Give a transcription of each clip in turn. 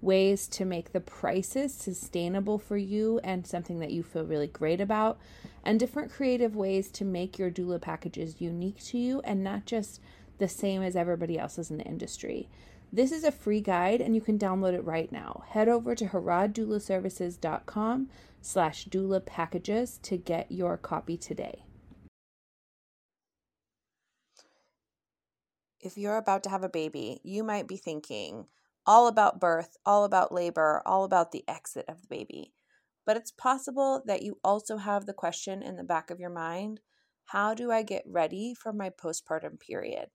ways to make the prices sustainable for you and something that you feel really great about, and different creative ways to make your doula packages unique to you and not just the same as everybody else's in the industry. This is a free guide and you can download it right now. Head over to harroddoulaservices.com slash doula packages to get your copy today. If you're about to have a baby, you might be thinking all about birth, all about labor, all about the exit of the baby. But it's possible that you also have the question in the back of your mind how do I get ready for my postpartum period?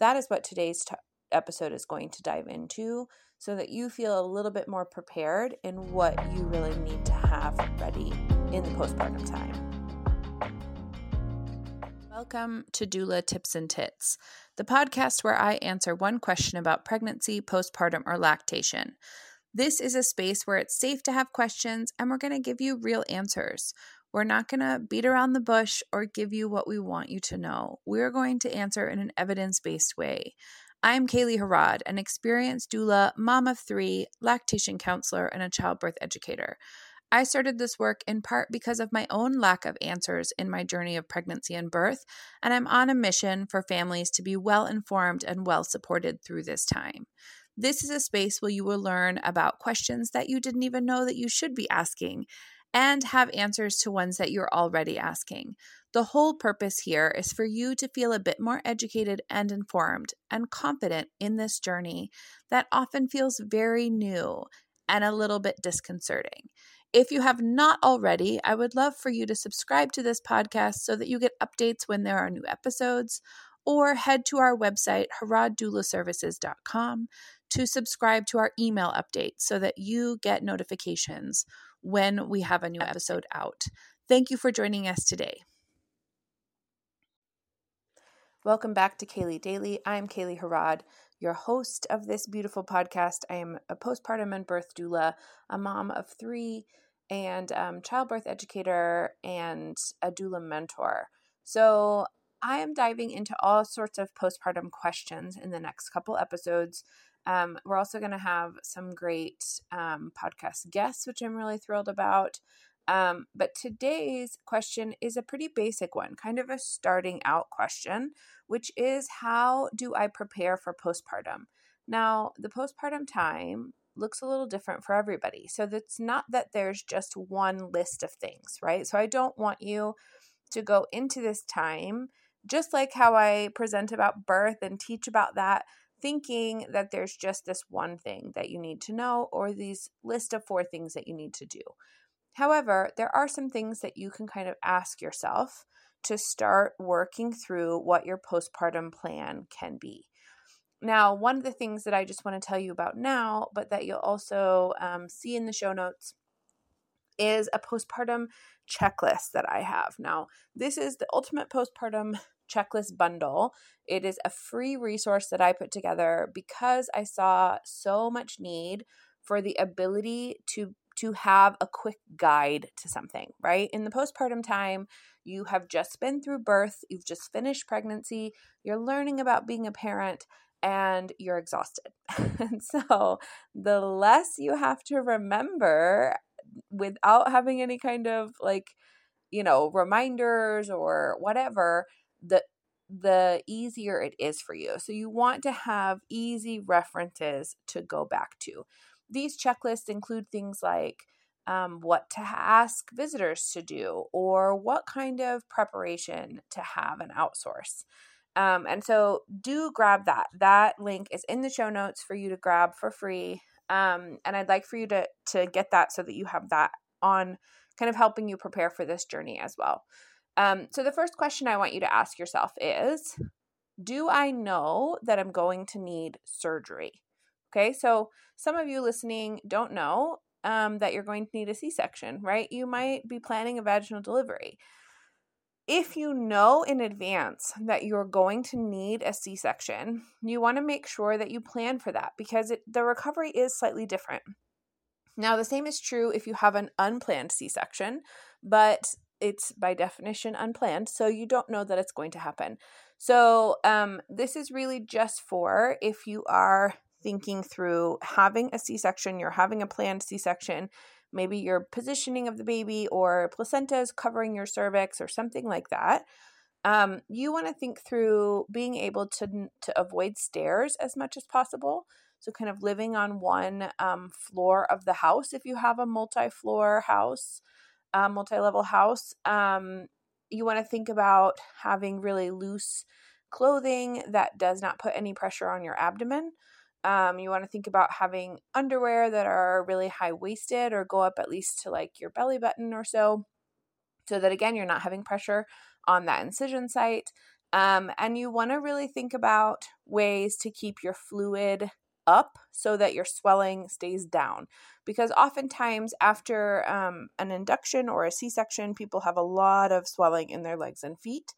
That is what today's t- episode is going to dive into so that you feel a little bit more prepared in what you really need to have ready in the postpartum time. Welcome to Doula Tips and Tits, the podcast where I answer one question about pregnancy, postpartum, or lactation. This is a space where it's safe to have questions and we're going to give you real answers. We're not going to beat around the bush or give you what we want you to know. We're going to answer in an evidence based way. I'm Kaely Harrod, an experienced doula, mom of three, lactation counselor, and a childbirth educator. I started this work in part because of my own lack of answers in my journey of pregnancy and birth, and I'm on a mission for families to be well informed and well supported through this time. This is a space where you will learn about questions that you didn't even know that you should be asking and have answers to ones that you're already asking. The whole purpose here is for you to feel a bit more educated and informed and confident in this journey that often feels very new and a little bit disconcerting. If you have not already, I would love for you to subscribe to this podcast so that you get updates when there are new episodes, or head to our website, harroddoulaservices.com, to subscribe to our email updates so that you get notifications when we have a new episode out. Thank you for joining us today. Welcome back to Kaylee Daily. I'm Kaely Harrod, your host of this beautiful podcast. I am a postpartum and birth doula, a mom of three, and um, childbirth educator, and a doula mentor. So, I am diving into all sorts of postpartum questions in the next couple episodes. Um, we're also going to have some great um, podcast guests, which I'm really thrilled about. Um, but today's question is a pretty basic one, kind of a starting out question, which is how do I prepare for postpartum? Now, the postpartum time looks a little different for everybody. So it's not that there's just one list of things, right? So I don't want you to go into this time just like how I present about birth and teach about that, thinking that there's just this one thing that you need to know or these list of four things that you need to do. However, there are some things that you can kind of ask yourself to start working through what your postpartum plan can be. Now, one of the things that I just want to tell you about now, but that you'll also um, see in the show notes, is a postpartum checklist that I have. Now, this is the ultimate postpartum checklist bundle. It is a free resource that I put together because I saw so much need for the ability to to have a quick guide to something, right? In the postpartum time, you have just been through birth, you've just finished pregnancy, you're learning about being a parent and you're exhausted. and so, the less you have to remember without having any kind of like, you know, reminders or whatever, the the easier it is for you. So you want to have easy references to go back to. These checklists include things like um, what to ask visitors to do or what kind of preparation to have and outsource. Um, and so do grab that. That link is in the show notes for you to grab for free. Um, and I'd like for you to to get that so that you have that on kind of helping you prepare for this journey as well. Um, so, the first question I want you to ask yourself is Do I know that I'm going to need surgery? Okay, so some of you listening don't know um, that you're going to need a C section, right? You might be planning a vaginal delivery. if you know in advance that you're going to need a C section, you want to make sure that you plan for that because it, the recovery is slightly different. Now, the same is true if you have an unplanned C section, but it's by definition unplanned, so you don't know that it's going to happen. So, um, this is really just for if you are thinking through having a C section, you're having a planned C section, maybe your positioning of the baby or placenta is covering your cervix or something like that. Um, you want to think through being able to to avoid stairs as much as possible. So, kind of living on one um, floor of the house if you have a multi floor house, uh, multi level house. Um, you want to think about having really loose clothing that does not put any pressure on your abdomen. Um, you want to think about having underwear that are really high waisted or go up at least to like your belly button or so, so that again, you're not having pressure on that incision site. Um, and you want to really think about ways to keep your fluid up so that your swelling stays down. Because oftentimes, after um, an induction or a C section, people have a lot of swelling in their legs and feet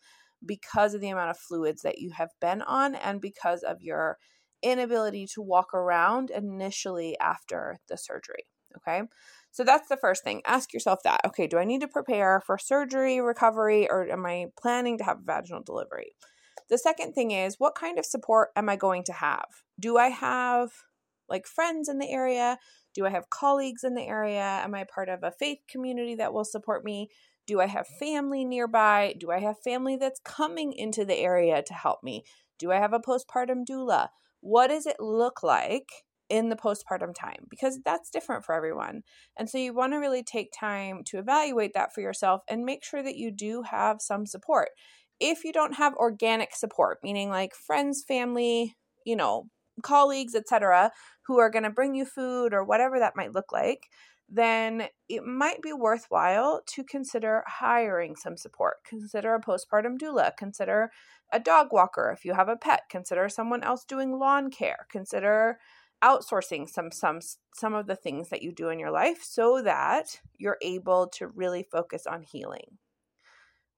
because of the amount of fluids that you have been on and because of your inability to walk around initially after the surgery. Okay. So that's the first thing. Ask yourself that. Okay, do I need to prepare for surgery, recovery, or am I planning to have vaginal delivery? The second thing is, what kind of support am I going to have? Do I have like friends in the area? Do I have colleagues in the area? Am I part of a faith community that will support me? Do I have family nearby? Do I have family that's coming into the area to help me? Do I have a postpartum doula? What does it look like in the postpartum time? Because that's different for everyone. And so you want to really take time to evaluate that for yourself and make sure that you do have some support if you don't have organic support, meaning like friends, family, you know, colleagues, etc., who are going to bring you food or whatever that might look like, then it might be worthwhile to consider hiring some support. Consider a postpartum doula, consider a dog walker if you have a pet, consider someone else doing lawn care, consider outsourcing some some some of the things that you do in your life so that you're able to really focus on healing.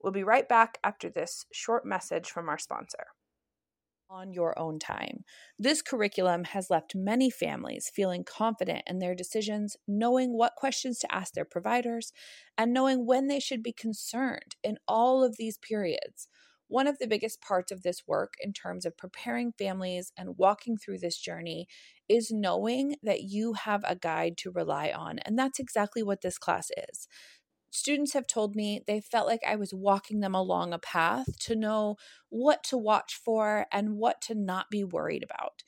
We'll be right back after this short message from our sponsor. On your own time. This curriculum has left many families feeling confident in their decisions, knowing what questions to ask their providers, and knowing when they should be concerned in all of these periods. One of the biggest parts of this work, in terms of preparing families and walking through this journey, is knowing that you have a guide to rely on. And that's exactly what this class is students have told me they felt like I was walking them along a path to know what to watch for and what to not be worried about.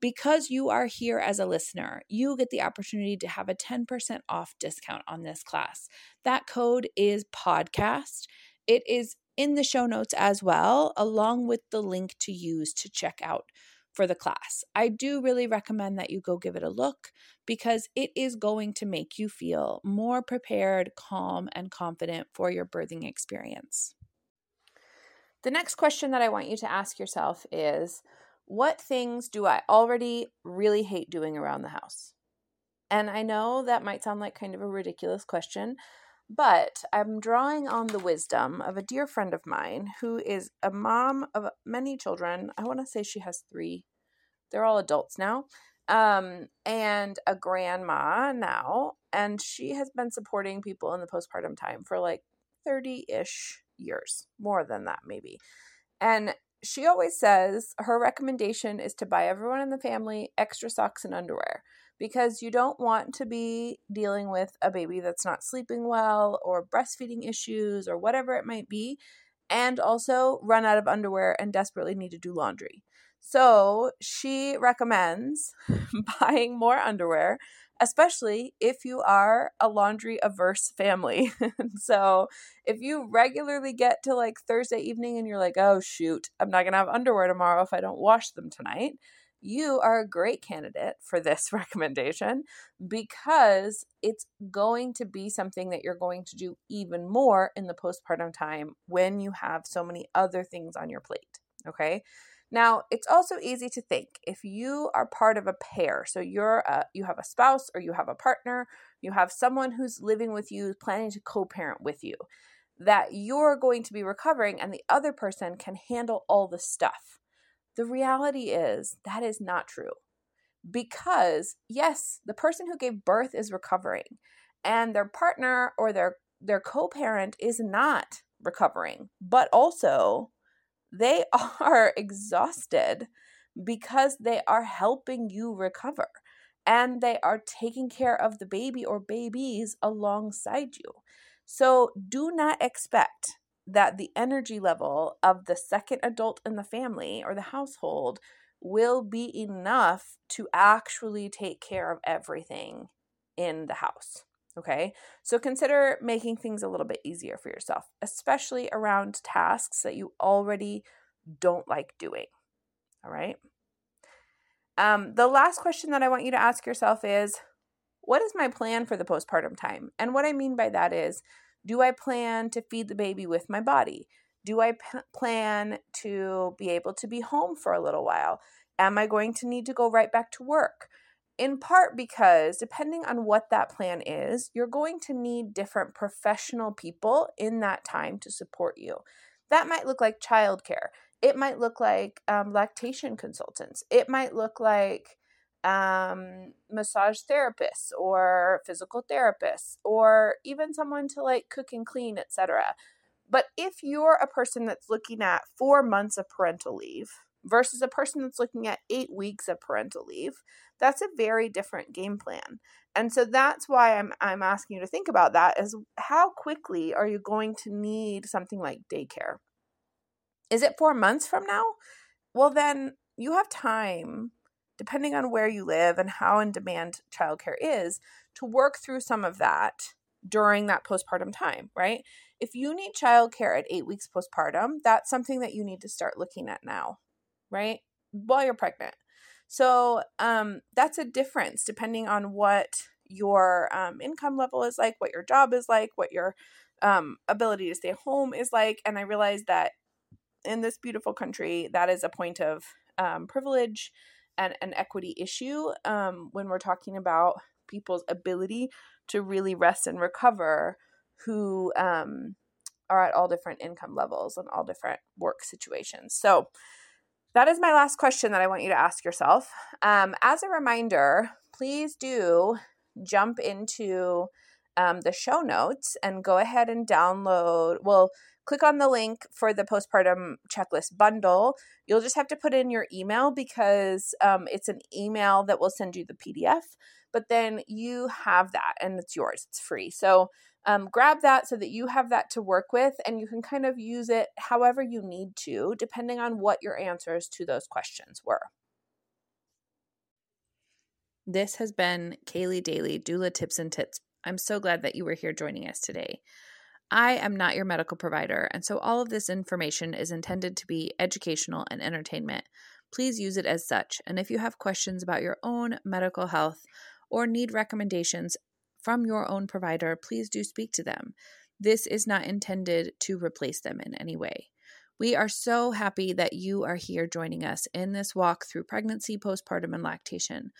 Because you are here as a listener, you get the opportunity to have a 10% off discount on this class. That code is podcast. It is in the show notes as well, along with the link to use to check out for the class. I do really recommend that you go give it a look because it is going to make you feel more prepared, calm, and confident for your birthing experience. The next question that I want you to ask yourself is What things do I already really hate doing around the house? And I know that might sound like kind of a ridiculous question, but I'm drawing on the wisdom of a dear friend of mine who is a mom of many children. I want to say she has three. They're all adults now. Um, and a grandma now. And she has been supporting people in the postpartum time for like 30 ish years, more than that, maybe. And she always says her recommendation is to buy everyone in the family extra socks and underwear because you don't want to be dealing with a baby that's not sleeping well or breastfeeding issues or whatever it might be, and also run out of underwear and desperately need to do laundry. So she recommends buying more underwear, especially if you are a laundry averse family. so if you regularly get to like Thursday evening and you're like, oh shoot, I'm not going to have underwear tomorrow if I don't wash them tonight you are a great candidate for this recommendation because it's going to be something that you're going to do even more in the postpartum time when you have so many other things on your plate. Okay. Now, it's also easy to think if you are part of a pair, so you're a, you have a spouse or you have a partner, you have someone who's living with you, planning to co-parent with you. that you're going to be recovering and the other person can handle all the stuff. The reality is that is not true. Because, yes, the person who gave birth is recovering and their partner or their their co-parent is not recovering, but also they are exhausted because they are helping you recover and they are taking care of the baby or babies alongside you. So do not expect that the energy level of the second adult in the family or the household will be enough to actually take care of everything in the house. Okay, so consider making things a little bit easier for yourself, especially around tasks that you already don't like doing. All right. Um, the last question that I want you to ask yourself is what is my plan for the postpartum time? And what I mean by that is do I plan to feed the baby with my body? Do I p- plan to be able to be home for a little while? Am I going to need to go right back to work? In part because, depending on what that plan is, you're going to need different professional people in that time to support you. That might look like childcare. It might look like um, lactation consultants. It might look like um, massage therapists or physical therapists or even someone to like cook and clean, etc. But if you're a person that's looking at four months of parental leave versus a person that's looking at eight weeks of parental leave, that's a very different game plan. And so that's why I'm I'm asking you to think about that is how quickly are you going to need something like daycare? Is it 4 months from now? Well then you have time depending on where you live and how in demand childcare is, to work through some of that during that postpartum time, right? If you need childcare at eight weeks postpartum, that's something that you need to start looking at now, right? While you're pregnant. So um, that's a difference depending on what your um, income level is like, what your job is like, what your um, ability to stay home is like. And I realize that in this beautiful country, that is a point of um, privilege and an equity issue um, when we're talking about people's ability to really rest and recover who um, are at all different income levels and all different work situations. So, that is my last question that I want you to ask yourself. Um, as a reminder, please do jump into um, the show notes and go ahead and download. Well, click on the link for the postpartum checklist bundle. You'll just have to put in your email because um, it's an email that will send you the PDF, but then you have that and it's yours, it's free. So um, grab that so that you have that to work with and you can kind of use it however you need to, depending on what your answers to those questions were. This has been Kaylee Daly, Doula Tips and Tits. I'm so glad that you were here joining us today. I am not your medical provider, and so all of this information is intended to be educational and entertainment. Please use it as such. And if you have questions about your own medical health or need recommendations from your own provider, please do speak to them. This is not intended to replace them in any way. We are so happy that you are here joining us in this walk through pregnancy, postpartum, and lactation.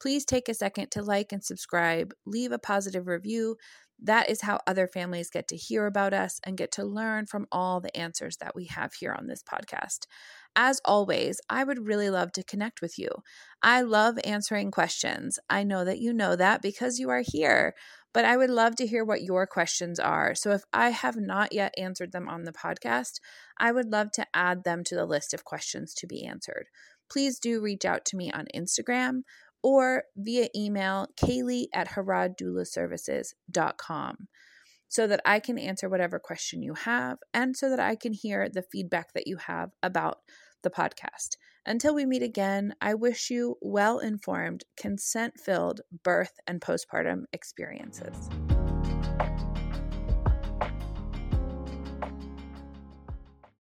Please take a second to like and subscribe, leave a positive review, that is how other families get to hear about us and get to learn from all the answers that we have here on this podcast. As always, I would really love to connect with you. I love answering questions. I know that you know that because you are here, but I would love to hear what your questions are. So if I have not yet answered them on the podcast, I would love to add them to the list of questions to be answered. Please do reach out to me on Instagram or via email, kaely at harroddoulaservices.com so that I can answer whatever question you have and so that I can hear the feedback that you have about the podcast. Until we meet again, I wish you well informed, consent filled birth and postpartum experiences.